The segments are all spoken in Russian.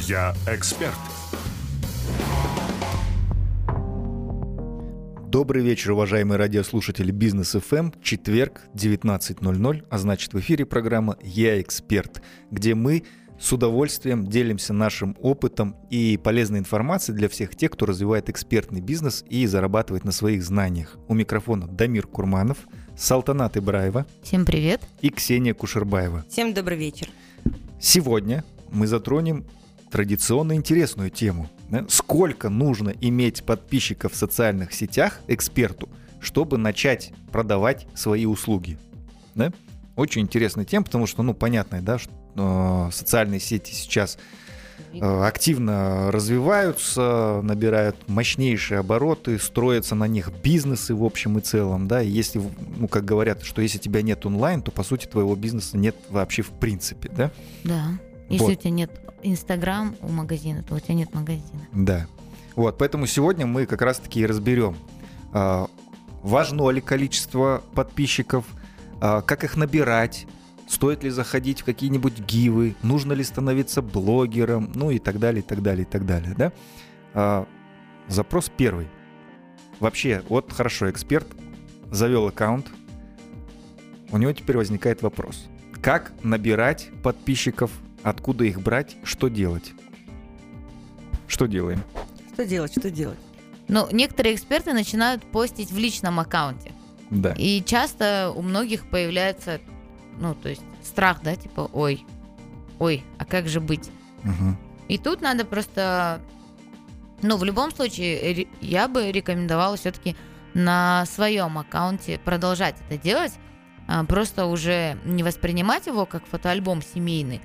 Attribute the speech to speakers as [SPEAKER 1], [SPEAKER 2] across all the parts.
[SPEAKER 1] Я эксперт.
[SPEAKER 2] Добрый вечер, уважаемые радиослушатели Бизнес ФМ. Четверг, 19.00, а значит в эфире программа «Я эксперт», где мы с удовольствием делимся нашим опытом и полезной информацией для всех тех, кто развивает экспертный бизнес и зарабатывает на своих знаниях. У микрофона Дамир Курманов, Салтанат Ибраева.
[SPEAKER 3] Всем привет.
[SPEAKER 2] И Ксения Кушербаева.
[SPEAKER 4] Всем добрый вечер.
[SPEAKER 2] Сегодня мы затронем традиционно интересную тему. Да? Сколько нужно иметь подписчиков в социальных сетях эксперту, чтобы начать продавать свои услуги? Да? Очень интересная тема, потому что, ну, понятно, да, что э, социальные сети сейчас э, активно развиваются, набирают мощнейшие обороты, строятся на них бизнесы в общем и целом, да, и если, ну, как говорят, что если тебя нет онлайн, то, по сути, твоего бизнеса нет вообще в принципе, да?
[SPEAKER 3] Да. Если вот. у тебя нет Инстаграм у магазина, то у тебя нет магазина.
[SPEAKER 2] Да. Вот, поэтому сегодня мы как раз-таки и разберем, а, важно ли количество подписчиков, а, как их набирать, стоит ли заходить в какие-нибудь гивы, нужно ли становиться блогером, ну и так далее, и так далее, и так далее, да? А, запрос первый. Вообще, вот хорошо, эксперт завел аккаунт, у него теперь возникает вопрос. Как набирать подписчиков откуда их брать, что делать. Что делаем?
[SPEAKER 4] Что делать, что делать?
[SPEAKER 3] Ну, некоторые эксперты начинают постить в личном аккаунте.
[SPEAKER 2] Да.
[SPEAKER 3] И часто у многих появляется, ну, то есть страх, да, типа, ой, ой, а как же быть? Угу. И тут надо просто, ну, в любом случае, я бы рекомендовала все-таки на своем аккаунте продолжать это делать, а, просто уже не воспринимать его как фотоальбом семейный,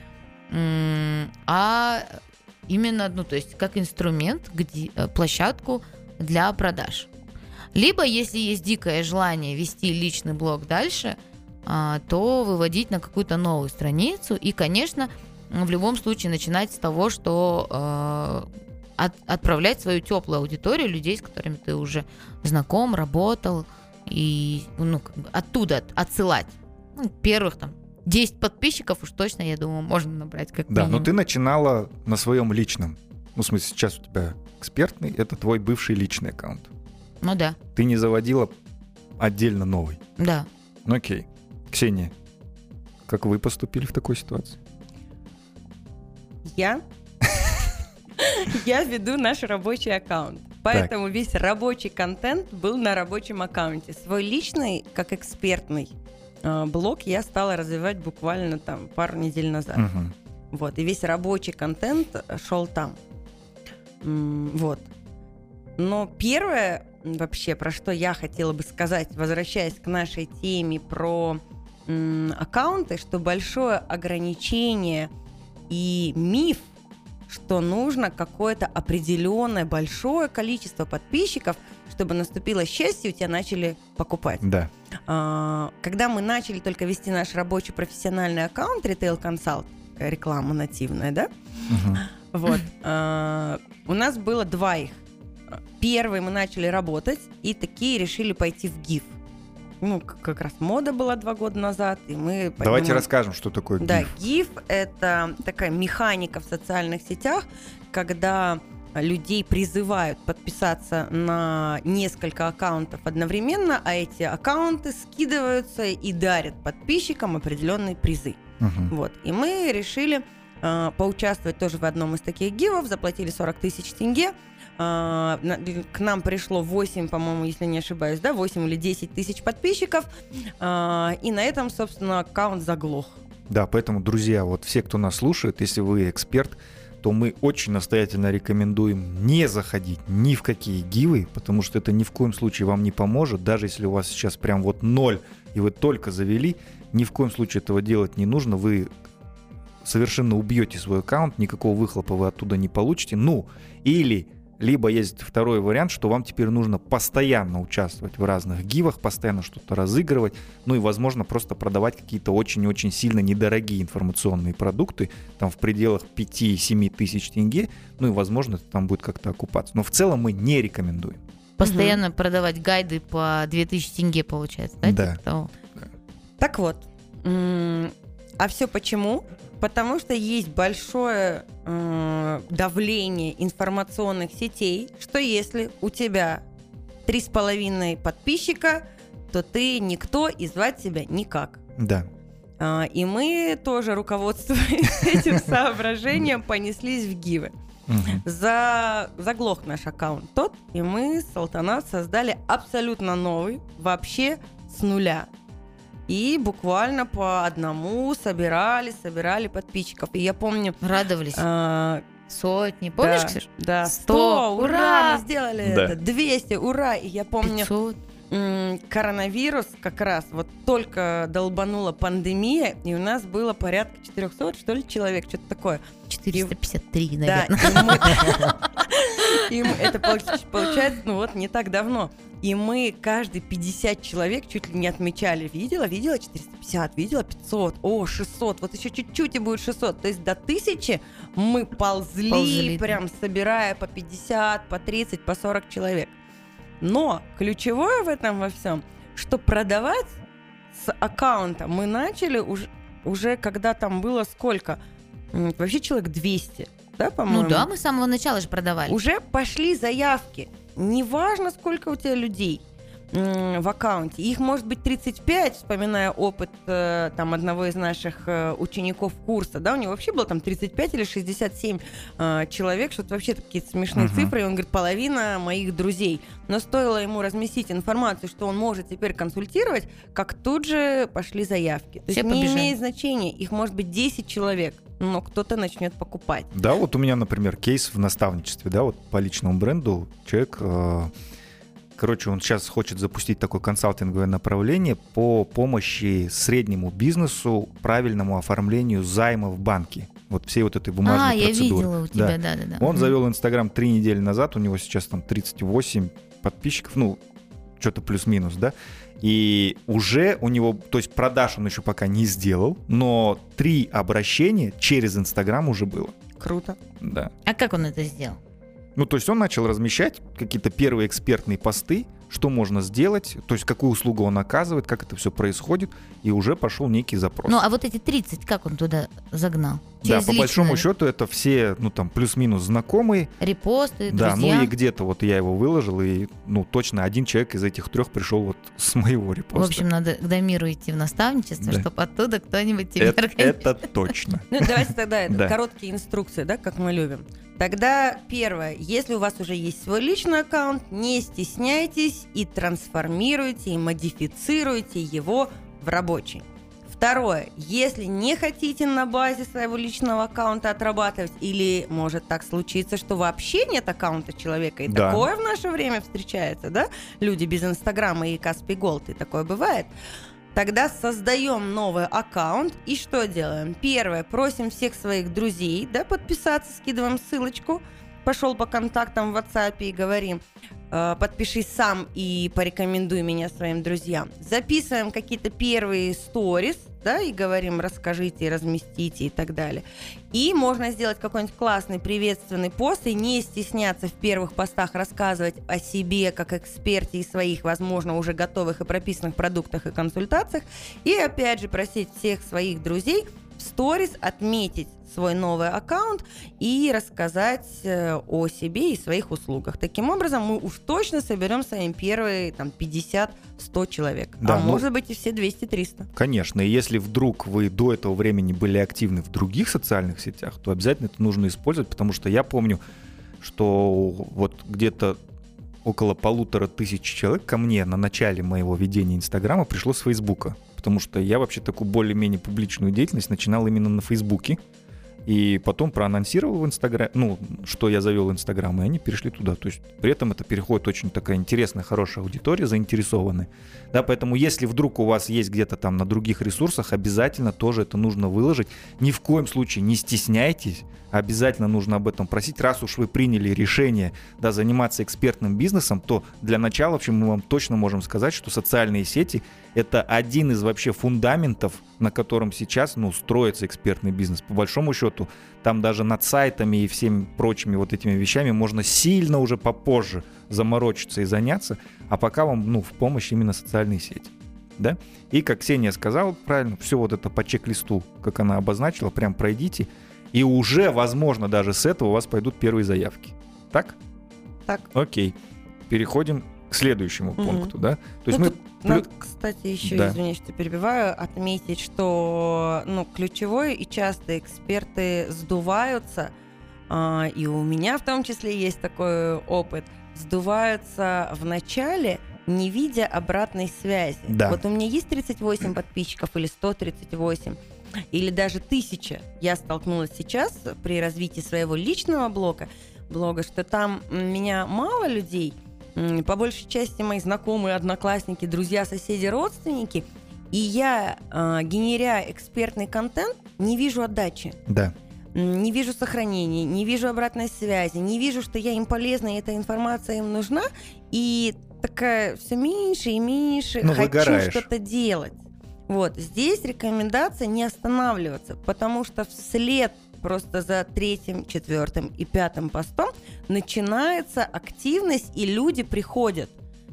[SPEAKER 3] а именно, ну, то есть как инструмент, где, э, площадку для продаж. Либо, если есть дикое желание вести личный блог дальше, а, то выводить на какую-то новую страницу и, конечно, в любом случае начинать с того, что э, от, отправлять свою теплую аудиторию людей, с которыми ты уже знаком, работал, и ну, оттуда отсылать. Ну, первых там 10 подписчиков уж точно, я думаю, можно набрать как
[SPEAKER 2] Да, но ты начинала на своем личном. Ну, в смысле, сейчас у тебя экспертный, это твой бывший личный аккаунт.
[SPEAKER 3] Ну да.
[SPEAKER 2] Ты не заводила отдельно новый.
[SPEAKER 3] Да.
[SPEAKER 2] Ну окей. Ксения, как вы поступили в такой ситуации?
[SPEAKER 4] Я? Я веду наш рабочий аккаунт. Поэтому так. весь рабочий контент был на рабочем аккаунте. Свой личный, как экспертный, блог я стала развивать буквально там пару недель назад. Угу. Вот, и весь рабочий контент шел там. Вот. Но первое вообще, про что я хотела бы сказать, возвращаясь к нашей теме про аккаунты, что большое ограничение и миф, что нужно какое-то определенное большое количество подписчиков, чтобы наступило счастье, у тебя начали покупать.
[SPEAKER 2] Да.
[SPEAKER 4] А, когда мы начали только вести наш рабочий профессиональный аккаунт Retail Consult, реклама нативная, да? Угу. Вот. А, у нас было два их. Первый мы начали работать, и такие решили пойти в GIF. Ну, как раз мода была два года назад, и мы...
[SPEAKER 2] Давайте поднимаем... расскажем, что такое GIF.
[SPEAKER 4] Да, GIF — это такая механика в социальных сетях, когда людей призывают подписаться на несколько аккаунтов одновременно, а эти аккаунты скидываются и дарят подписчикам определенные призы. Угу. Вот. И мы решили э, поучаствовать тоже в одном из таких гивов, заплатили 40 тысяч тенге. Э, к нам пришло 8, по-моему, если не ошибаюсь, да, 8 или 10 тысяч подписчиков. Э, и на этом, собственно, аккаунт заглох.
[SPEAKER 2] Да, поэтому, друзья, вот все, кто нас слушает, если вы эксперт, то мы очень настоятельно рекомендуем не заходить ни в какие гивы, потому что это ни в коем случае вам не поможет, даже если у вас сейчас прям вот ноль, и вы только завели, ни в коем случае этого делать не нужно, вы совершенно убьете свой аккаунт, никакого выхлопа вы оттуда не получите, ну, или либо есть второй вариант, что вам теперь нужно постоянно участвовать в разных гивах, постоянно что-то разыгрывать, ну и, возможно, просто продавать какие-то очень-очень сильно недорогие информационные продукты, там в пределах 5-7 тысяч тенге, ну и, возможно, это там будет как-то окупаться. Но в целом мы не рекомендуем.
[SPEAKER 3] Постоянно угу. продавать гайды по 2000 тенге, получается, да?
[SPEAKER 2] Да.
[SPEAKER 3] Типа
[SPEAKER 4] так вот, а все почему? Потому что есть большое э, давление информационных сетей, что если у тебя три с половиной подписчика, то ты никто и звать себя никак.
[SPEAKER 2] Да.
[SPEAKER 4] А, и мы тоже, руководствуясь этим соображением, понеслись в Гивы.
[SPEAKER 2] Мгм.
[SPEAKER 4] За... Заглох наш аккаунт тот, и мы с Алтанат создали абсолютно новый, вообще с нуля. И буквально по одному собирали, собирали подписчиков. И я помню...
[SPEAKER 3] Радовались.
[SPEAKER 4] а,
[SPEAKER 3] Сотни. Помнишь,
[SPEAKER 4] да,
[SPEAKER 3] Ксюш?
[SPEAKER 4] Да,
[SPEAKER 3] 100,
[SPEAKER 4] 100, ура,
[SPEAKER 3] ура!
[SPEAKER 4] мы сделали
[SPEAKER 2] Да.
[SPEAKER 4] это, 200, ура. И я помню,
[SPEAKER 3] 500.
[SPEAKER 4] Коронавирус как раз, вот только долбанула пандемия, и у нас было порядка 400, что ли, человек, что-то такое.
[SPEAKER 3] 453,
[SPEAKER 4] Да,
[SPEAKER 3] наверное.
[SPEAKER 4] и мы- и мы- это получ- получается, ну вот, не так давно. И мы каждый 50 человек чуть ли не отмечали. Видела, видела 450, видела 500, о, 600, вот еще чуть-чуть и будет 600. То есть до 1000 мы ползли,
[SPEAKER 3] Ползли, да.
[SPEAKER 4] прям собирая по 50, по 30, по 40 человек. Но ключевое в этом во всем, что продавать с аккаунта мы начали уже, уже когда там было сколько? Вообще человек 200, да, по-моему?
[SPEAKER 3] Ну да, мы с самого начала же продавали.
[SPEAKER 4] Уже пошли заявки. Неважно, сколько у тебя людей в аккаунте. Их может быть 35, вспоминая опыт э, там одного из наших э, учеников курса. Да, у него вообще было там 35 или 67 э, человек, что-то вообще такие смешные
[SPEAKER 2] Мгм.
[SPEAKER 4] цифры. И он говорит, половина моих друзей. Но стоило ему разместить информацию, что он может теперь консультировать, как тут же пошли заявки. То
[SPEAKER 3] Все
[SPEAKER 4] есть не
[SPEAKER 3] побежали.
[SPEAKER 4] имеет значения, их может быть 10 человек, но кто-то начнет покупать.
[SPEAKER 2] Да, вот у меня, например, кейс в наставничестве, да, вот по личному бренду человек, э, короче, он сейчас хочет запустить такое консалтинговое направление по помощи среднему бизнесу правильному оформлению займа в банке. Вот всей вот этой бумажной
[SPEAKER 3] А, я
[SPEAKER 2] процедуры.
[SPEAKER 3] видела у
[SPEAKER 2] Да.
[SPEAKER 3] тебя, да, да, да.
[SPEAKER 2] Он завел Инстаграм три недели назад, у него сейчас там 38 подписчиков, ну, что-то плюс-минус, да, и уже у него, то есть продаж он еще пока не сделал, но три обращения через Инстаграм уже было,
[SPEAKER 4] Круто.
[SPEAKER 2] да.
[SPEAKER 3] А как он это сделал?
[SPEAKER 2] Ну, то есть он начал размещать какие-то первые экспертные посты, что можно сделать, то есть какую услугу он оказывает, как это все происходит, и уже пошел некий запрос.
[SPEAKER 3] Ну, а вот эти 30, как он туда загнал?
[SPEAKER 2] Да,
[SPEAKER 3] Через
[SPEAKER 2] по большому счету это все, ну там плюс-минус знакомые,
[SPEAKER 3] Репосты,
[SPEAKER 2] Да,
[SPEAKER 3] друзья.
[SPEAKER 2] ну и где-то вот я его выложил, и ну точно один человек из этих трех пришел вот с моего репоста.
[SPEAKER 3] В общем, надо к Дамиру идти в наставничество,
[SPEAKER 2] Да.
[SPEAKER 3] чтобы оттуда кто-нибудь тебе
[SPEAKER 2] это, это точно.
[SPEAKER 4] Ну, давайте тогда это,
[SPEAKER 2] Да.
[SPEAKER 4] короткие инструкции, да, как мы любим. Тогда первое, если у вас уже есть свой личный аккаунт, не стесняйтесь и трансформируйте, и модифицируйте его в рабочий. Второе, если не хотите на базе своего личного аккаунта отрабатывать, или может так случиться, что вообще нет аккаунта человека, и
[SPEAKER 2] Да.
[SPEAKER 4] такое в наше время встречается, да? Люди без Инстаграма и Каспи Голд, и такое бывает. Тогда создаем новый аккаунт и что делаем? Первое, просим всех своих друзей, да, подписаться, скидываем ссылочку. Пошел по контактам в WhatsApp и говорим, э, подпишись сам и порекомендуй меня своим друзьям. Записываем какие-то первые сторис, да, и говорим, расскажите, разместите и так далее. И можно сделать какой-нибудь классный приветственный пост и не стесняться в первых постах рассказывать о себе как эксперте и своих, возможно, уже готовых и прописанных продуктах и консультациях. И опять же просить всех своих друзей в сторис отметить свой новый аккаунт и рассказать э, о себе и своих услугах. Таким образом, мы уж точно соберем с вами первые там, 50-100 человек.
[SPEAKER 2] Да,
[SPEAKER 4] а
[SPEAKER 2] ну-
[SPEAKER 4] может быть и все 200-300.
[SPEAKER 2] Конечно, и если вдруг вы до этого времени были активны в других социальных сетях, то обязательно это нужно использовать, потому что я помню, что вот где-то около полутора тысяч человек ко мне на начале моего ведения Инстаграма пришло с Фейсбука, потому что я вообще такую более-менее публичную деятельность начинал именно на Фейсбуке, и потом проанонсировал в Инстаграм, ну, что я завел Инстаграм, и они перешли туда. То есть при этом это переходит очень такая интересная, хорошая аудитория, заинтересованная. Да, поэтому если вдруг у вас есть где-то там на других ресурсах, обязательно тоже это нужно выложить. Ни в коем случае не стесняйтесь, обязательно нужно об этом просить. Раз уж вы приняли решение да, заниматься экспертным бизнесом, то для начала, в общем, мы вам точно можем сказать, что социальные сети – это один из вообще фундаментов, на котором сейчас ну, строится экспертный бизнес. По большому счету, там даже над сайтами и всеми прочими вот этими вещами можно сильно уже попозже заморочиться и заняться, а пока вам ну, в помощь именно социальные сети. да? И, как Ксения сказала правильно, все вот это по чек-листу, как она обозначила, прям пройдите, и уже, возможно, даже с этого у вас пойдут первые заявки. Так?
[SPEAKER 4] Так.
[SPEAKER 2] Окей. Переходим к следующему
[SPEAKER 4] Мгм.
[SPEAKER 2] пункту, да? То есть
[SPEAKER 4] Ну,
[SPEAKER 2] мы...
[SPEAKER 4] Надо, кстати, еще,
[SPEAKER 2] Да.
[SPEAKER 4] извиняюсь, что перебиваю, отметить, что ну, ключевое и часто эксперты сдуваются, а, и у меня в том числе есть такой опыт, сдуваются в начале, не видя обратной связи.
[SPEAKER 2] Да.
[SPEAKER 4] Вот у меня есть 38 подписчиков или 138, или даже 1000. Я столкнулась сейчас при развитии своего личного блога, блога, что там меня мало людей, по большей части мои знакомые, одноклассники, друзья, соседи, родственники, и я, э, генеря экспертный контент, не вижу отдачи.
[SPEAKER 2] Да.
[SPEAKER 4] Не вижу сохранений, не вижу обратной связи, не вижу, что я им полезна, и эта информация им нужна, и такая все меньше и меньше
[SPEAKER 2] Ну,
[SPEAKER 4] хочу что-то делать. Вот здесь рекомендация не останавливаться, потому что вслед просто за третьим, четвертым и пятым постом начинается активность, и люди приходят.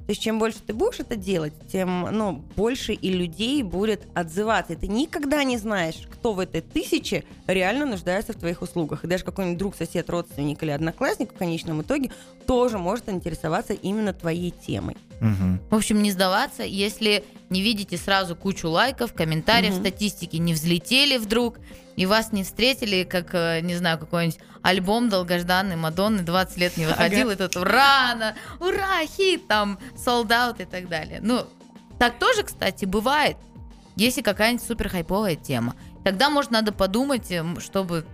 [SPEAKER 4] То есть чем больше ты будешь это делать, тем ну, больше и людей будет отзываться. И ты никогда не знаешь, кто в этой тысяче реально нуждается в твоих услугах. И даже какой-нибудь друг, сосед, родственник или одноклассник в конечном итоге тоже может интересоваться именно твоей темой.
[SPEAKER 2] Мгм.
[SPEAKER 3] В общем, не сдаваться, если не видите сразу кучу лайков, комментариев,
[SPEAKER 4] Мгм.
[SPEAKER 3] статистики не взлетели вдруг, и вас не встретили, как, э, не знаю, какой-нибудь альбом долгожданный Мадонны 20 лет не выходил, и тут ура, ура, хит, там, солдат и так далее. Ну, так тоже, кстати, бывает, если какая-нибудь супер хайповая тема. Тогда, может, надо подумать, чтобы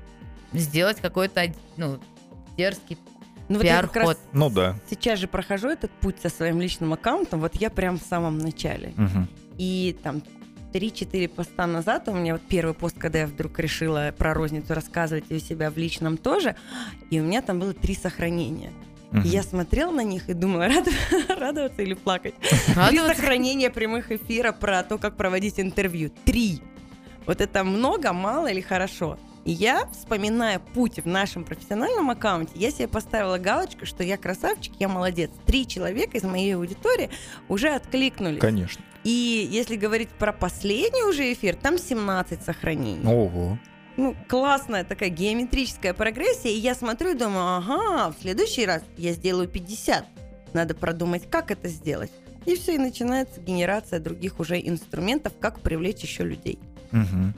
[SPEAKER 3] сделать какой-то, ну, дерзкий
[SPEAKER 4] Ну, вот я как раз
[SPEAKER 3] пиар-ход.
[SPEAKER 2] Ну да.
[SPEAKER 4] сейчас же прохожу этот путь со своим личным аккаунтом, вот я прям в самом начале.
[SPEAKER 2] Мгм.
[SPEAKER 4] И там 3-4 поста назад у меня вот первый пост, когда я вдруг решила про розницу рассказывать и у себя в личном тоже, и у меня там было три сохранения. И
[SPEAKER 2] Мгм.
[SPEAKER 4] я смотрела на них и думала, рад- радоваться или плакать. Три
[SPEAKER 3] Радоваться.
[SPEAKER 4] сохранения прямых эфира про то, как проводить интервью. Три. Вот это много, мало или хорошо? И я, вспоминая путь в нашем профессиональном аккаунте, я себе поставила галочку, что я красавчик, я молодец. Три человека из моей аудитории уже откликнулись.
[SPEAKER 2] Конечно.
[SPEAKER 4] И если говорить про последний уже эфир, там 17 сохранений.
[SPEAKER 2] Ого.
[SPEAKER 4] Ну, классная такая геометрическая прогрессия. И я смотрю и думаю, ага, в следующий раз я сделаю 50. Надо продумать, как это сделать. И все, и начинается генерация других уже инструментов, как привлечь еще людей.
[SPEAKER 2] Мгм.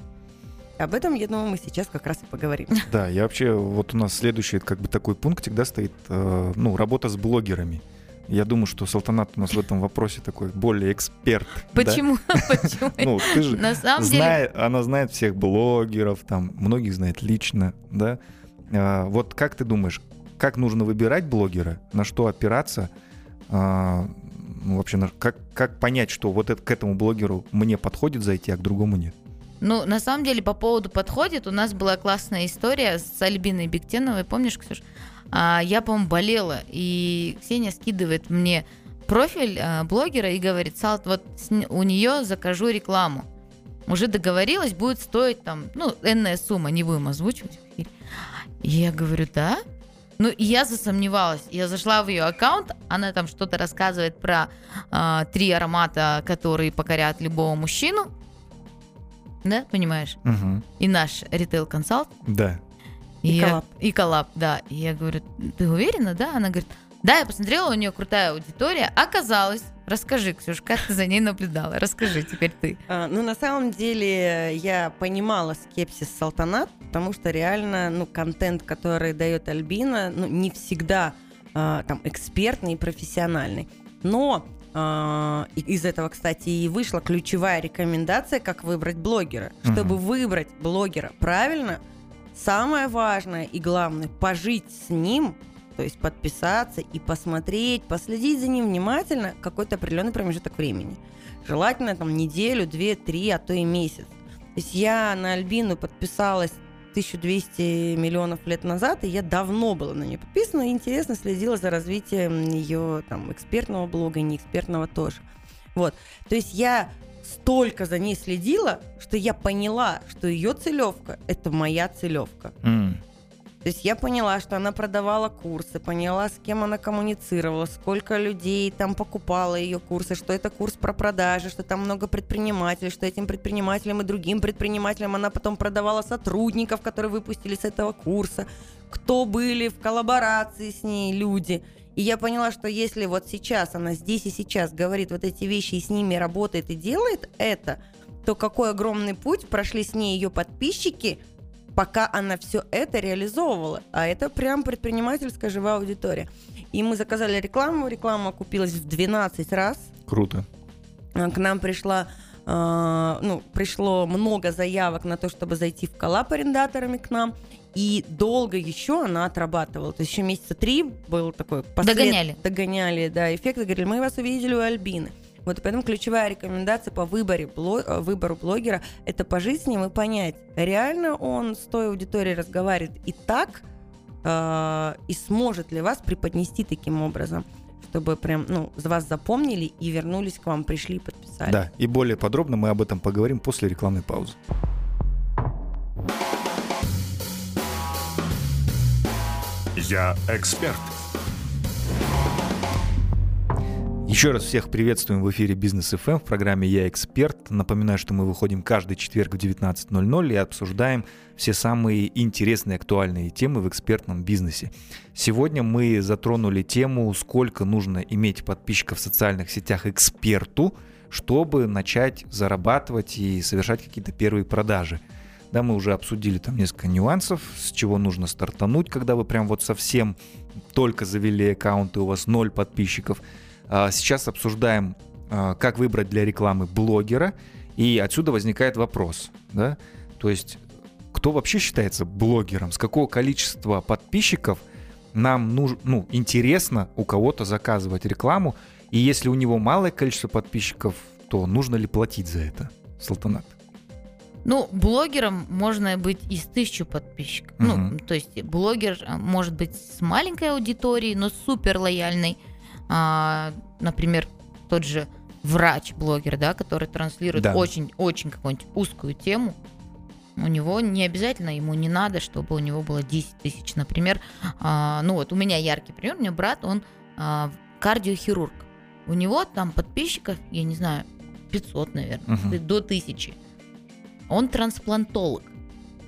[SPEAKER 4] Об этом, я думаю, мы сейчас как раз и поговорим.
[SPEAKER 2] Да, я вообще, вот у нас следующий как бы такой пунктик, да, стоит, э, ну, работа с блогерами. Я думаю, что Салтанат у нас в этом вопросе такой более эксперт. да?
[SPEAKER 3] Почему? Почему?
[SPEAKER 2] Ну, ты же
[SPEAKER 3] На самом деле,
[SPEAKER 2] знает, она знает всех блогеров, там, многих знает лично, да. А, вот как ты думаешь, как нужно выбирать блогера, на что опираться, а, ну, вообще, как понять, что вот это, к этому блогеру мне подходит зайти, а к другому нет?
[SPEAKER 3] Ну, на самом деле, по поводу подходит, у нас была классная история с Альбиной Бектеновой, помнишь, Ксюш? А, я, по-моему, болела, и Ксения скидывает мне профиль а, блогера и говорит, Салт, вот у нее закажу рекламу. Уже договорилась, будет стоить там, ну, энная сумма, не будем озвучивать. И я говорю, да? Ну, и я засомневалась. Я зашла в ее аккаунт, она там что-то рассказывает про а, три аромата, которые покорят любого мужчину. Да, понимаешь?
[SPEAKER 2] Мгм.
[SPEAKER 3] И наш ритейл консалт.
[SPEAKER 2] Да.
[SPEAKER 3] И,
[SPEAKER 4] И
[SPEAKER 3] я-
[SPEAKER 4] коллаб.
[SPEAKER 3] И коллаб, да. И я говорю, ты уверена, да? Она говорит, да, я посмотрела, у нее крутая аудитория. Оказалось, расскажи, Ксюш, как ты за ней наблюдала? Расскажи теперь ты.
[SPEAKER 4] А, ну, на самом деле, я понимала скепсис Салтанат, потому что реально, ну, контент, который дает Альбина, ну, не всегда а, там экспертный и профессиональный. Но из этого, кстати, и вышла ключевая рекомендация, как выбрать блогера. Чтобы выбрать блогера правильно, самое важное и главное пожить с ним, то есть подписаться и посмотреть, последить за ним внимательно какой-то определенный промежуток времени. Желательно там неделю, две, три, а то и месяц. То есть я на Альбину подписалась 1200 миллионов лет назад, и я давно была на нее подписана, и интересно следила за развитием ее там экспертного блога и неэкспертного тоже. Вот. То есть я столько за ней следила, что я поняла, что ее целевка – это моя целевка.
[SPEAKER 2] М.
[SPEAKER 4] То есть я поняла, что она продавала курсы, поняла, с кем она коммуницировала, сколько людей там покупало ее курсы, что это курс про продажи, что там много предпринимателей, что этим предпринимателям и другим предпринимателям она потом продавала сотрудников, которые выпустили с этого курса, кто были в коллаборации с ней люди. И я поняла, что если вот сейчас она здесь и сейчас говорит вот эти вещи и с ними работает и делает это, то какой огромный путь прошли с ней ее подписчики – пока она все это реализовывала. А это прям предпринимательская живая аудитория. И мы заказали рекламу, реклама окупилась в 12 раз.
[SPEAKER 2] Круто.
[SPEAKER 4] А, к нам пришла Uh, ну, пришло много заявок на то, чтобы зайти в коллаб арендаторами к нам. И долго еще она отрабатывала. То есть еще месяца три был такой...
[SPEAKER 3] Послед... Догоняли.
[SPEAKER 4] Догоняли, да, эффект. Говорили, мы вас увидели у Альбины. Вот поэтому ключевая рекомендация по выборе, бло, выбору блогера – это пожить с ним и понять, реально он с той аудиторией разговаривает и так, э, и сможет ли вас преподнести таким образом чтобы прям, ну, вас запомнили и вернулись к вам, пришли и подписали.
[SPEAKER 2] Да, и более подробно мы об этом поговорим после рекламной паузы.
[SPEAKER 1] Я эксперт.
[SPEAKER 2] Еще раз всех приветствуем в эфире Бизнес FM эм в программе «Я эксперт». Напоминаю, что мы выходим каждый четверг в 19.00 и обсуждаем все самые интересные актуальные темы в экспертном бизнесе. Сегодня мы затронули тему, сколько нужно иметь подписчиков в социальных сетях эксперту, чтобы начать зарабатывать и совершать какие-то первые продажи. Да, мы уже обсудили там несколько нюансов, с чего нужно стартануть, когда вы прям вот совсем только завели аккаунт и у вас ноль подписчиков – сейчас обсуждаем, а, как выбрать для рекламы блогера, и отсюда возникает вопрос, да, то есть кто вообще считается блогером, с какого количества подписчиков нам нужно, ну, интересно у кого-то заказывать рекламу, и если у него малое количество подписчиков, то нужно ли платить за это, Салтанат?
[SPEAKER 3] Ну, блогером можно быть и с тысячу подписчиков. Угу. Ну, то есть блогер а, может быть с маленькой аудиторией, но супер лояльной а, например, тот же врач-блогер, да, который транслирует очень-очень да. какую-нибудь узкую тему, у него не обязательно, ему не надо, чтобы у него было 10 тысяч. Например, а, ну вот у меня яркий пример, у меня брат, он а, кардиохирург. У него там подписчиков, я не знаю, 500, наверное, угу. до 1000. Он трансплантолог.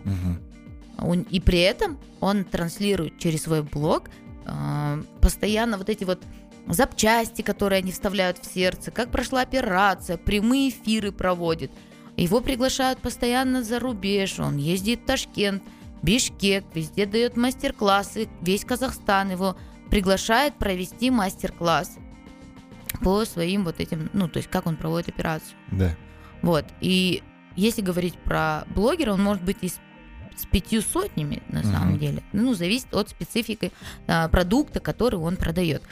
[SPEAKER 3] Угу. И при этом он транслирует через свой блог а, постоянно вот эти вот запчасти, которые они вставляют в сердце, как прошла операция, прямые эфиры проводит. Его приглашают постоянно за рубеж, он ездит в Ташкент, Бишкек, везде дает мастер-классы, весь Казахстан его приглашает провести мастер-класс по своим вот этим, ну, то есть как он проводит операцию.
[SPEAKER 2] Да.
[SPEAKER 3] Вот, и если говорить про блогера, он может быть и с, с пятью сотнями на угу. самом деле. Ну, зависит от специфики а, продукта, который он продает.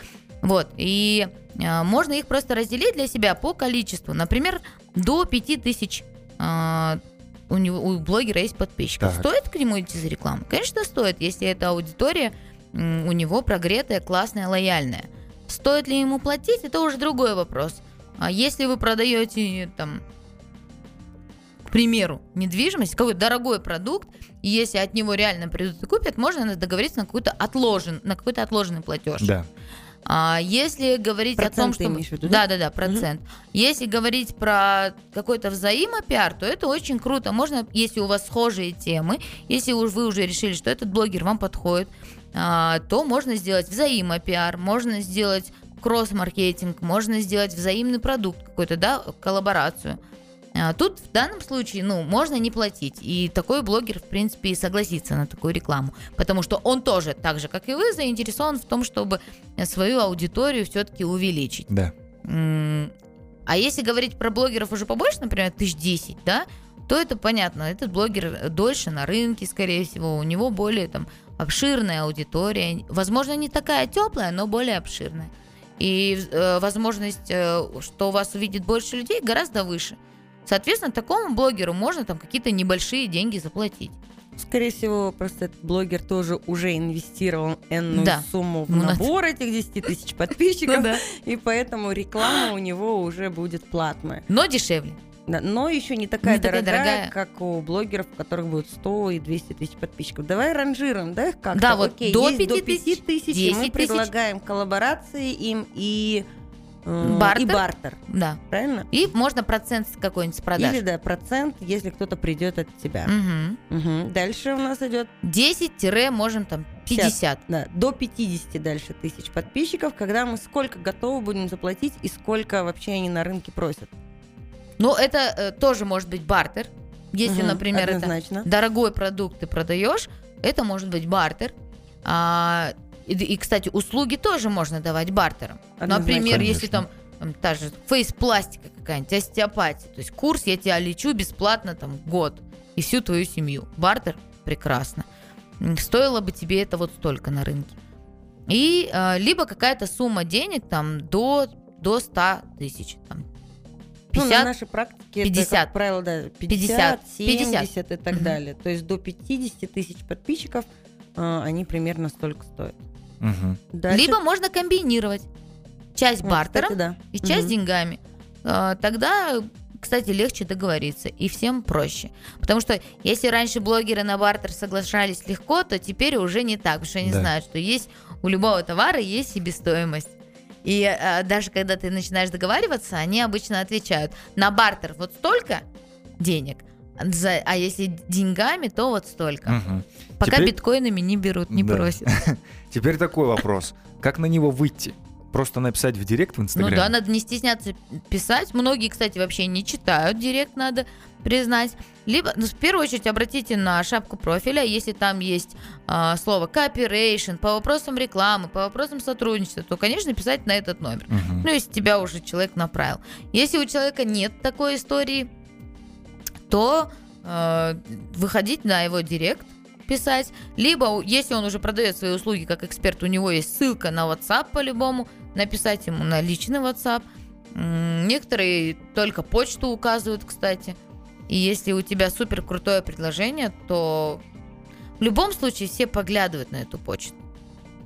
[SPEAKER 3] Вот, и э, можно их просто разделить для себя по количеству. Например, до 5000 э, у, него, у блогера есть подписчиков. Так. Стоит к нему идти за рекламу? Конечно, стоит, если эта аудитория у него прогретая, классная, лояльная. Стоит ли ему платить, это уже другой вопрос. А если вы продаете там к примеру, недвижимость, какой-то дорогой продукт, и если от него реально придут и купят, можно договориться на какой-то отложен, на какой-то отложенный платеж.
[SPEAKER 2] Да.
[SPEAKER 3] А если говорить
[SPEAKER 4] процент
[SPEAKER 3] о том, что...
[SPEAKER 4] в виду,
[SPEAKER 3] да? Да, да, процент. Угу. Если говорить про какой-то взаимопиар, то это очень круто. Можно, если у вас схожие темы, если уж вы уже решили, что этот блогер вам подходит, а, то можно сделать взаимопиар, можно сделать кросс-маркетинг, можно сделать взаимный продукт какой-то, да, коллаборацию. А, тут в данном случае, ну, можно не платить. И такой блогер, в принципе, и согласится на такую рекламу. Потому что он тоже, так же, как и вы, заинтересован в том, чтобы свою аудиторию все-таки увеличить.
[SPEAKER 2] Да.
[SPEAKER 3] А если говорить про блогеров уже побольше, например, тысяч десять, да, то это понятно. Этот блогер дольше на рынке, скорее всего, у него более там обширная аудитория. Возможно, не такая теплая, но более обширная. И э, возможность, э, что вас увидит больше людей, гораздо выше. Соответственно, такому блогеру можно там какие-то небольшие деньги заплатить.
[SPEAKER 4] Скорее всего, просто этот блогер тоже уже инвестировал энную да. сумму в ну, набор этих 10 тысяч подписчиков, ну, да. и поэтому реклама у него уже будет платная.
[SPEAKER 3] Но дешевле.
[SPEAKER 4] Да, но еще не такая,
[SPEAKER 3] Не такая
[SPEAKER 4] дорогая,
[SPEAKER 3] дорогая.
[SPEAKER 4] как у блогеров, у которых будет 100 и 200 тысяч подписчиков. Давай ранжируем, да, как-то?
[SPEAKER 3] Да, вот
[SPEAKER 4] Окей,
[SPEAKER 3] до
[SPEAKER 4] есть
[SPEAKER 3] 5
[SPEAKER 4] до 5
[SPEAKER 3] тысяч,
[SPEAKER 4] тысяч, и
[SPEAKER 3] 10
[SPEAKER 4] мы
[SPEAKER 3] тысяч.
[SPEAKER 4] предлагаем коллаборации им и,
[SPEAKER 3] Бартер.
[SPEAKER 4] и бартер,
[SPEAKER 3] Да.
[SPEAKER 4] правильно?
[SPEAKER 3] И можно процент какой-нибудь с продаж.
[SPEAKER 4] Или, да, процент, если кто-то придет от тебя.
[SPEAKER 3] Мгм.
[SPEAKER 4] Мгм. Дальше у нас идет
[SPEAKER 3] 10 можем там 50.
[SPEAKER 4] да, до 50 дальше тысяч подписчиков, когда мы сколько готовы будем заплатить и сколько вообще они на рынке просят.
[SPEAKER 3] Ну, это э, тоже может быть бартер. Если,
[SPEAKER 4] Мгм,
[SPEAKER 3] например, это
[SPEAKER 4] однозначно.
[SPEAKER 3] дорогой продукт ты продаешь, это может быть бартер. А, и, и, кстати, услуги тоже можно давать бартером.
[SPEAKER 4] Однозначно.
[SPEAKER 3] Например, если
[SPEAKER 2] Конечно.
[SPEAKER 3] там, там та же фейс-пластика какая-нибудь, остеопатия. То есть курс я тебя лечу бесплатно там год и всю твою семью. Бартер прекрасно. Стоило бы тебе это вот столько на рынке. И а, либо какая-то сумма денег там до, до 100 тысяч. Там,
[SPEAKER 4] Ну, на
[SPEAKER 3] 50,
[SPEAKER 4] нашей практике
[SPEAKER 3] 50.
[SPEAKER 4] это, как правило, да, 50,
[SPEAKER 3] 50,
[SPEAKER 4] 70 и так
[SPEAKER 3] Мгм.
[SPEAKER 4] далее. То есть до 50 тысяч подписчиков а, они примерно столько стоят. Дальше-
[SPEAKER 3] Либо можно комбинировать. Часть бартером
[SPEAKER 4] кстати, да.
[SPEAKER 3] и часть
[SPEAKER 4] Мгм.
[SPEAKER 3] деньгами. А, Тогда, кстати, легче договориться и всем проще. Потому что если раньше блогеры на бартер соглашались легко, то теперь уже не так, потому что они
[SPEAKER 2] Да.
[SPEAKER 3] знают, что есть у любого товара есть себестоимость. И а, даже когда ты начинаешь договариваться, они обычно отвечают на бартер вот столько денег, за- а если деньгами, то вот столько.
[SPEAKER 2] Мгм.
[SPEAKER 3] Пока
[SPEAKER 2] Теперь-
[SPEAKER 3] биткоинами не берут, не
[SPEAKER 2] Да.
[SPEAKER 3] просят.
[SPEAKER 2] Теперь такой вопрос. Как на него выйти? Просто написать в директ в
[SPEAKER 3] Ну
[SPEAKER 2] Инстаграме?
[SPEAKER 3] да, надо не стесняться писать. Многие, кстати, вообще не читают директ, надо признать. Либо, ну, в первую очередь, обратите на шапку профиля, если там есть а, слово copyright по вопросам рекламы, по вопросам сотрудничества, то, конечно, писать на этот номер.
[SPEAKER 2] Мгм.
[SPEAKER 3] Ну, если тебя уже человек направил. Если у человека нет такой истории, то э, выходить на его директ, писать. Либо, если он уже продает свои услуги как эксперт, у него есть ссылка на WhatsApp по-любому, написать ему на личный WhatsApp. Некоторые только почту указывают, кстати. И если у тебя супер крутое предложение, то в любом случае все поглядывают на эту почту.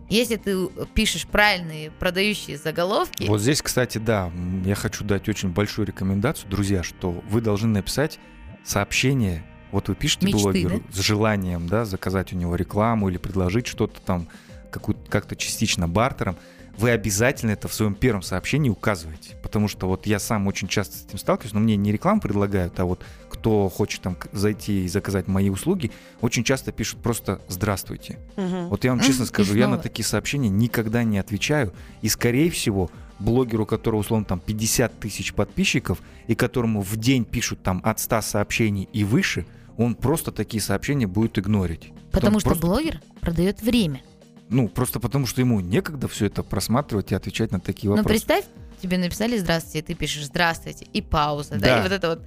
[SPEAKER 3] Если ты пишешь правильные продающие заголовки,
[SPEAKER 2] Вот здесь, кстати, да, я хочу дать очень большую рекомендацию, друзья, что вы должны написать сообщение. Вот вы пишете
[SPEAKER 3] Мечты,
[SPEAKER 2] блогеру с желанием, да, заказать у него рекламу или предложить что-то там как-то частично бартером. Вы обязательно это в своем первом сообщении указываете. Потому что вот я сам очень часто с этим сталкиваюсь, но мне не рекламу предлагают, а вот кто хочет там зайти и заказать мои услуги, очень часто пишут просто «Здравствуйте».
[SPEAKER 4] Мгм.
[SPEAKER 2] Вот я вам честно скажу, я на такие сообщения никогда не отвечаю. И, скорее всего, блогеру, у которого, условно, там 50 тысяч подписчиков, и которому в день пишут там от 100 сообщений и выше, он просто такие сообщения будет игнорить.
[SPEAKER 3] потому что
[SPEAKER 2] просто-
[SPEAKER 3] блогер продает время.
[SPEAKER 2] Ну, просто потому что ему некогда все это просматривать и отвечать на такие
[SPEAKER 3] Ну,
[SPEAKER 2] вопросы.
[SPEAKER 3] представь, тебе написали «Здравствуйте», и ты пишешь «Здравствуйте», и пауза, да,
[SPEAKER 2] Да.
[SPEAKER 3] и вот это вот,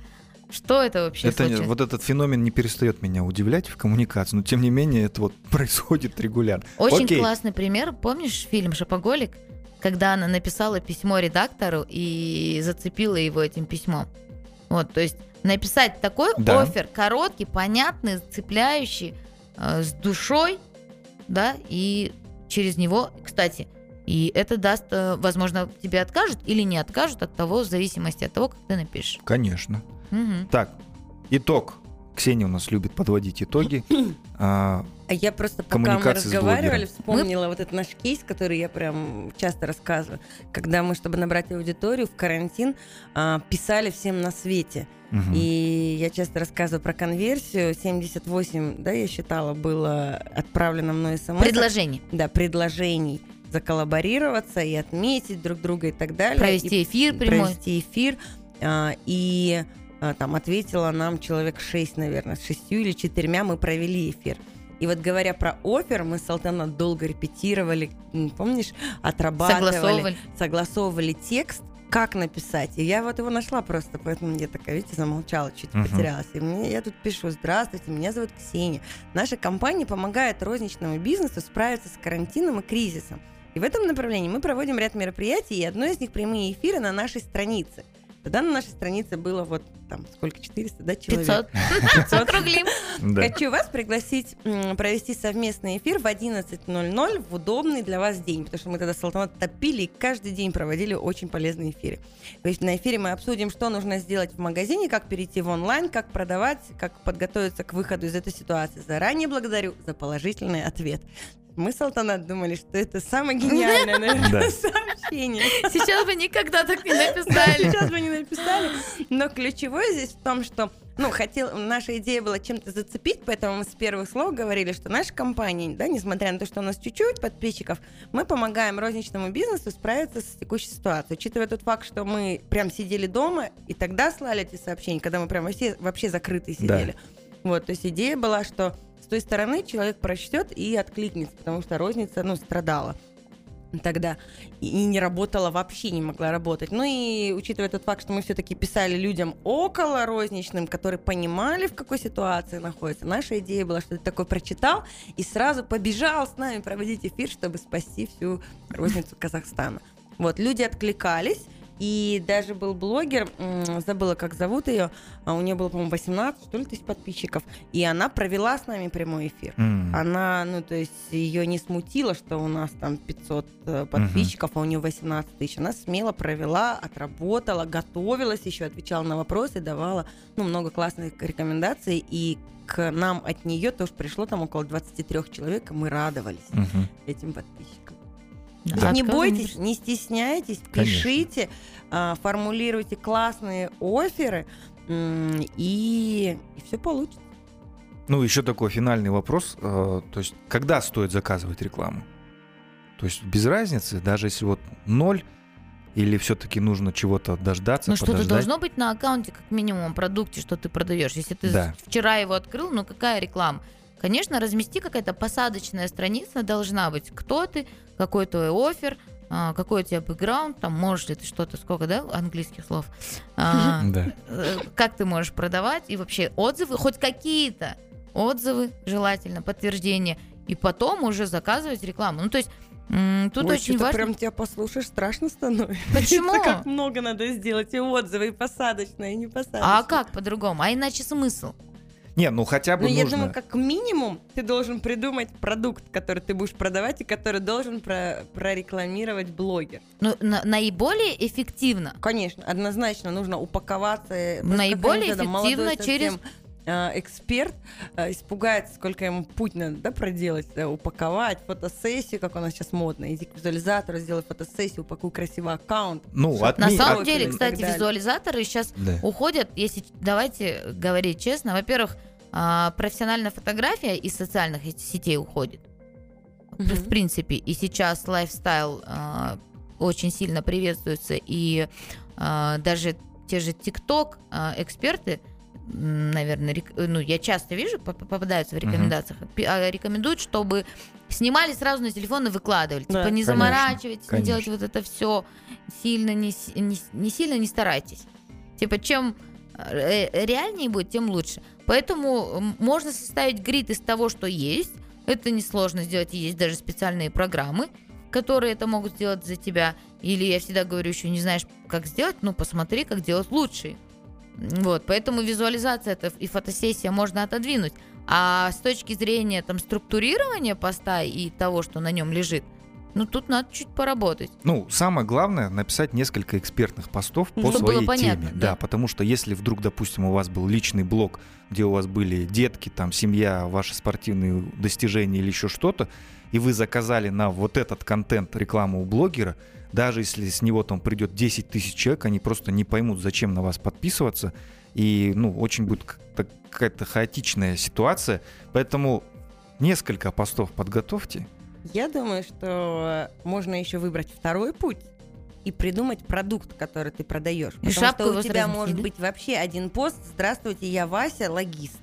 [SPEAKER 3] что это вообще
[SPEAKER 2] Это,
[SPEAKER 3] случилось?
[SPEAKER 2] вот этот феномен не перестает меня удивлять в коммуникации, но тем не менее это вот происходит регулярно.
[SPEAKER 3] Очень
[SPEAKER 2] Окей.
[SPEAKER 3] классный пример, помнишь фильм «Шопоголик», когда она написала письмо редактору и зацепила его этим письмом? Вот, то есть написать такой
[SPEAKER 2] Да.
[SPEAKER 3] офер, короткий, понятный, цепляющий, э, с душой, да, и через него, кстати, и это даст, э, возможно, тебе откажут или не откажут от того, в зависимости от того, как ты напишешь.
[SPEAKER 2] Конечно.
[SPEAKER 3] Мгм.
[SPEAKER 2] Так, итог. Ксения у нас любит подводить итоги. А,
[SPEAKER 4] А я просто пока мы разговаривали, вспомнила вот этот наш кейс, который я прям часто рассказываю. Когда мы, чтобы набрать аудиторию в карантин, а, писали всем на свете.
[SPEAKER 2] мгм.
[SPEAKER 4] И я часто рассказываю про конверсию. 78, да, я считала, было отправлено мной смс.
[SPEAKER 3] Предложение.
[SPEAKER 4] Да, предложений заколлаборироваться и отметить друг друга и так далее. И
[SPEAKER 3] Провести эфир прямой.
[SPEAKER 4] провести эфир. а, и там ответила нам человек 6, наверное, с шестью или четырьмя мы провели эфир. И вот говоря про офер, мы с Алтаном долго репетировали, помнишь, отрабатывали,
[SPEAKER 3] Согласовывали.
[SPEAKER 4] согласовывали текст, как написать. И я вот его нашла просто, поэтому я такая, видите, замолчала, чуть
[SPEAKER 2] Мгм.
[SPEAKER 4] потерялась. И мне, я тут пишу, здравствуйте, меня зовут Ксения. Наша компания помогает розничному бизнесу справиться с карантином и кризисом. И в этом направлении мы проводим ряд мероприятий, и одно из них прямые эфиры на нашей странице. Тогда на нашей странице было вот там сколько, 400, да, человек?
[SPEAKER 3] 500. Округлим.
[SPEAKER 2] Да.
[SPEAKER 4] Хочу вас пригласить провести совместный эфир в 11.00 в удобный для вас день, потому что мы тогда Салтанат топили и каждый день проводили очень полезные эфиры. То есть на эфире мы обсудим, что нужно сделать в магазине, как перейти в онлайн, как продавать, как подготовиться к выходу из этой ситуации. Заранее благодарю за положительный ответ. Мы с Алтанат думали, что это самое гениальное, наверное,
[SPEAKER 2] Да.
[SPEAKER 4] сообщение.
[SPEAKER 3] Сейчас бы никогда так не написали.
[SPEAKER 4] Сейчас бы не написали. Но ключевое здесь в том, что ну, хотел, наша идея была чем-то зацепить, поэтому мы с первых слов говорили, что наша компания, да, несмотря на то, что у нас чуть-чуть подписчиков, мы помогаем розничному бизнесу справиться с текущей ситуацией. Учитывая тот факт, что мы прям сидели дома и тогда слали эти сообщения, когда мы прям вообще, вообще закрытые
[SPEAKER 2] Да.
[SPEAKER 4] сидели. Вот, то есть идея была, что той стороны человек прочтет и откликнется, потому что розница, ну, страдала тогда и не работала вообще, не могла работать. Ну и учитывая тот факт, что мы все-таки писали людям около розничным, которые понимали, в какой ситуации находятся, наша идея была, что ты такой прочитал и сразу побежал с нами проводить эфир, чтобы спасти всю розницу Казахстана. Вот, люди откликались, и даже был блогер, забыла, как зовут ее, а у нее было, по-моему, 18, что ли, тысяч подписчиков, и она провела с нами прямой эфир.
[SPEAKER 2] М.
[SPEAKER 4] Она, ну, то есть ее не смутило, что у нас там 500 э, подписчиков, а у нее 18 тысяч. Она смело провела, отработала, готовилась еще, отвечала на вопросы, давала, ну, много классных рекомендаций, и к нам от нее тоже пришло там около 23 человек, и мы радовались
[SPEAKER 2] Мгм.
[SPEAKER 4] этим подписчикам.
[SPEAKER 3] Да.
[SPEAKER 4] Не бойтесь, не стесняйтесь,
[SPEAKER 2] Конечно.
[SPEAKER 4] пишите, а, формулируйте классные оферы, и, и все получится.
[SPEAKER 2] Ну, еще такой финальный вопрос. э, То есть, когда стоит заказывать рекламу? То есть, без разницы, даже если вот ноль, или все-таки нужно чего-то дождаться,
[SPEAKER 3] Ну что-то должно быть на аккаунте, как минимум, продукте, что ты продаешь. Если ты
[SPEAKER 2] Да.
[SPEAKER 3] вчера его открыл, ну какая реклама? Конечно, размести какая-то посадочная страница должна быть. Кто ты, какой твой офер, а, какой у тебя бэкграунд, там можешь ли ты что-то, сколько, да, английских слов, А,
[SPEAKER 2] Да.
[SPEAKER 3] э, как ты можешь продавать, и вообще отзывы, хоть какие-то отзывы, желательно, подтверждения, и потом уже заказывать рекламу. Ну, то есть тут
[SPEAKER 4] Ой,
[SPEAKER 3] очень важно...
[SPEAKER 4] прям тебя послушаешь, страшно становится.
[SPEAKER 3] Почему?
[SPEAKER 4] Как много надо сделать, и отзывы, и посадочные, и не посадочные.
[SPEAKER 3] А как по-другому? А иначе смысл?
[SPEAKER 2] Не, ну хотя бы
[SPEAKER 4] Ну, я
[SPEAKER 2] нужно...
[SPEAKER 4] думаю, как минимум ты должен придумать продукт, который ты будешь продавать и который должен про- прорекламировать блогер.
[SPEAKER 3] Ну, на- наиболее эффективно.
[SPEAKER 4] Конечно, однозначно нужно упаковаться. э,
[SPEAKER 3] Наиболее
[SPEAKER 4] я
[SPEAKER 3] эффективно через-
[SPEAKER 4] эксперт э, испугается, сколько ему путь надо да, проделать, э, упаковать фотосессию, как у нас сейчас модно. Иди к визуализатору, сделай фотосессию, упакуй красивый аккаунт.
[SPEAKER 2] Ну,
[SPEAKER 4] Чтоб-
[SPEAKER 3] На самом
[SPEAKER 2] от-
[SPEAKER 3] деле, кстати, визуализаторы сейчас
[SPEAKER 2] Да.
[SPEAKER 3] уходят, если давайте говорить честно, во-первых, а, профессиональная фотография из социальных сетей уходит. В
[SPEAKER 4] Мгм.
[SPEAKER 3] принципе, и сейчас лайфстайл а, очень сильно приветствуется, и а, даже те же ТикТок эксперты, м, наверное, рек- ну, я часто вижу, поп- попадаются в рекомендациях, а, рекомендуют, чтобы снимали сразу на телефон и выкладывали.
[SPEAKER 4] Да,
[SPEAKER 3] типа не
[SPEAKER 2] конечно,
[SPEAKER 3] заморачивайтесь, не
[SPEAKER 2] конечно.
[SPEAKER 3] делайте вот это все сильно, не, не, не сильно не старайтесь. Типа, чем э, реальнее будет, тем лучше. Поэтому можно составить грид из того, что есть. Это несложно сделать, есть даже специальные программы, которые это могут сделать за тебя. Или я всегда говорю, еще не знаешь, как сделать, ну посмотри, как делать лучше. Вот, поэтому визуализация это и фотосессия можно отодвинуть. А с точки зрения там структурирования поста и того, что на нем лежит, ну тут надо чуть поработать.
[SPEAKER 2] Ну, самое главное написать несколько экспертных постов по
[SPEAKER 3] Чтобы
[SPEAKER 2] своей
[SPEAKER 3] понятно,
[SPEAKER 2] теме.
[SPEAKER 3] да.
[SPEAKER 2] Да. потому что если вдруг, допустим, у вас был личный блог, где у вас были детки, там, семья, ваши спортивные достижения или еще что-то, и вы заказали на вот этот контент рекламу у блогера, даже если с него там придет 10 тысяч человек, они просто не поймут, зачем на вас подписываться, и, ну, очень будет какая-то хаотичная ситуация, поэтому несколько постов подготовьте,
[SPEAKER 4] Я думаю, что можно еще выбрать второй путь и придумать продукт, который ты продаешь.
[SPEAKER 3] И
[SPEAKER 4] Потому
[SPEAKER 3] шапку
[SPEAKER 4] что у тебя может быть вообще один пост. «Здравствуйте, я Вася, логист».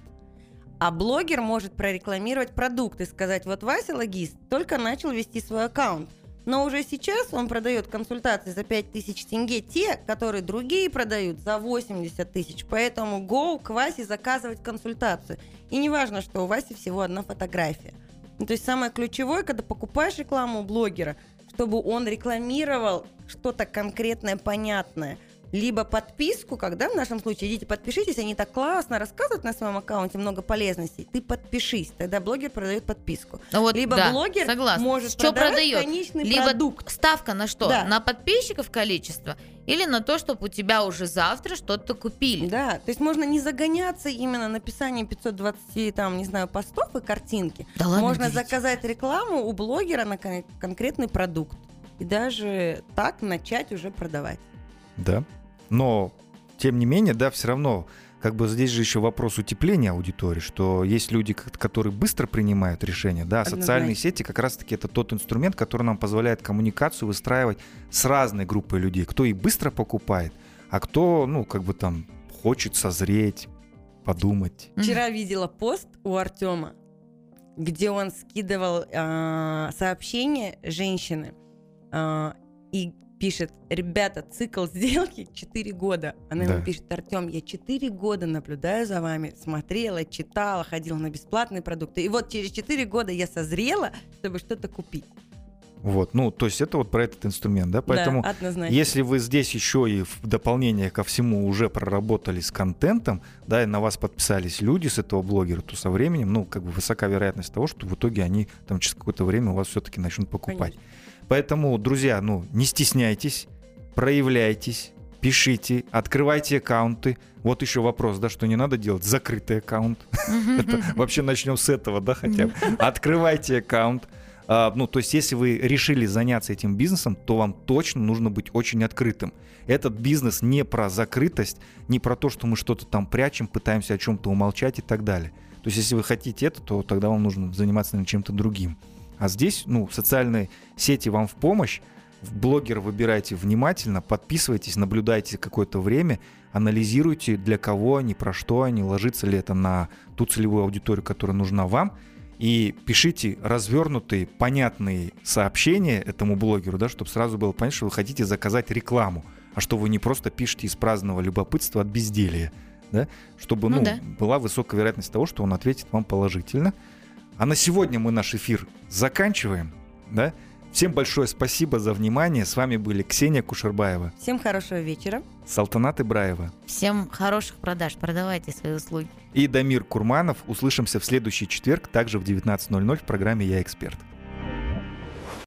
[SPEAKER 4] А блогер может прорекламировать продукт и сказать, вот Вася логист только начал вести свой аккаунт. Но уже сейчас он продает консультации за 5000 тенге те, которые другие продают за 80 тысяч. Поэтому go к Васе заказывать консультацию. И не важно, что у Васи всего одна фотография. Ну, то есть самое ключевое, когда покупаешь рекламу у блогера, чтобы он рекламировал что-то конкретное, понятное. Либо подписку, когда в нашем случае идите подпишитесь, они так классно рассказывают на своем аккаунте много полезностей, ты подпишись, тогда блогер продает подписку.
[SPEAKER 3] Ну вот,
[SPEAKER 4] либо
[SPEAKER 3] да,
[SPEAKER 4] блогер
[SPEAKER 3] согласна.
[SPEAKER 4] может
[SPEAKER 3] Что
[SPEAKER 4] продавать
[SPEAKER 3] продает?
[SPEAKER 4] конечный
[SPEAKER 3] Либо
[SPEAKER 4] продукт.
[SPEAKER 3] ставка на что?
[SPEAKER 4] Да.
[SPEAKER 3] На подписчиков количество или на то, чтобы у тебя уже завтра что-то купили?
[SPEAKER 4] Да, то есть можно не загоняться именно написанием 520, там, не знаю, постов и картинки.
[SPEAKER 3] Да ладно,
[SPEAKER 4] можно
[SPEAKER 3] берите.
[SPEAKER 4] заказать рекламу у блогера на кон- конкретный продукт. И даже так начать уже продавать.
[SPEAKER 2] Да. Но, тем не менее, да, все равно, как бы здесь же еще вопрос утепления аудитории, что есть люди, которые быстро принимают решения, да, социальные сети как раз-таки это тот инструмент, который нам позволяет коммуникацию выстраивать с разной группой людей, кто и быстро покупает, а кто, ну, как бы там хочет созреть, подумать.
[SPEAKER 4] Вчера видела пост у Артема, где он скидывал а, сообщение женщины а, и пишет, ребята, цикл сделки 4 года. Она
[SPEAKER 2] Да.
[SPEAKER 4] ему пишет, Артем, я 4 года наблюдаю за вами, смотрела, читала, ходила на бесплатные продукты. И вот через 4 года я созрела, чтобы что-то купить.
[SPEAKER 2] Вот, ну, то есть это вот про этот инструмент, да, поэтому...
[SPEAKER 4] да, однозначно.
[SPEAKER 2] Если вы здесь еще и в дополнение ко всему уже проработали с контентом, да, и на вас подписались люди с этого блогера, то со временем, ну, как бы высока вероятность того, что в итоге они там через какое-то время у вас все-таки начнут покупать.
[SPEAKER 4] Конечно.
[SPEAKER 2] Поэтому, друзья, ну, не стесняйтесь, проявляйтесь, пишите, открывайте аккаунты. Вот еще вопрос, да, что не надо делать закрытый аккаунт. Вообще начнем с этого, да, хотя бы. Открывайте аккаунт. А, ну, то есть, если вы решили заняться этим бизнесом, то вам точно нужно быть очень открытым. Этот бизнес не про закрытость, не про то, что мы что-то там прячем, пытаемся о чем-то умолчать и так далее. То есть, если вы хотите это, то тогда вам нужно заниматься чем-то другим. А здесь, ну, социальные сети вам в помощь. Блогера выбирайте внимательно, подписывайтесь, наблюдайте какое-то время, анализируйте, для кого они, про что они, ложится ли это на ту целевую аудиторию, которая нужна вам, и пишите развернутые, понятные сообщения этому блогеру, да, чтобы сразу было понятно, что вы хотите заказать рекламу, а что вы не просто пишете из праздного любопытства от безделия, да, чтобы
[SPEAKER 3] Ну
[SPEAKER 2] ну,
[SPEAKER 3] да.
[SPEAKER 2] была высокая вероятность того, что он ответит вам положительно. А на сегодня мы наш эфир заканчиваем, да. Всем большое спасибо за внимание. С вами были Ксения Кушербаева,
[SPEAKER 4] Всем хорошего вечера.
[SPEAKER 2] Салтанат Ибраева
[SPEAKER 3] Всем хороших продаж, продавайте свои услуги.
[SPEAKER 2] и Дамир Курманов. Услышимся в следующий четверг, также в 19.00 в программе «Я эксперт».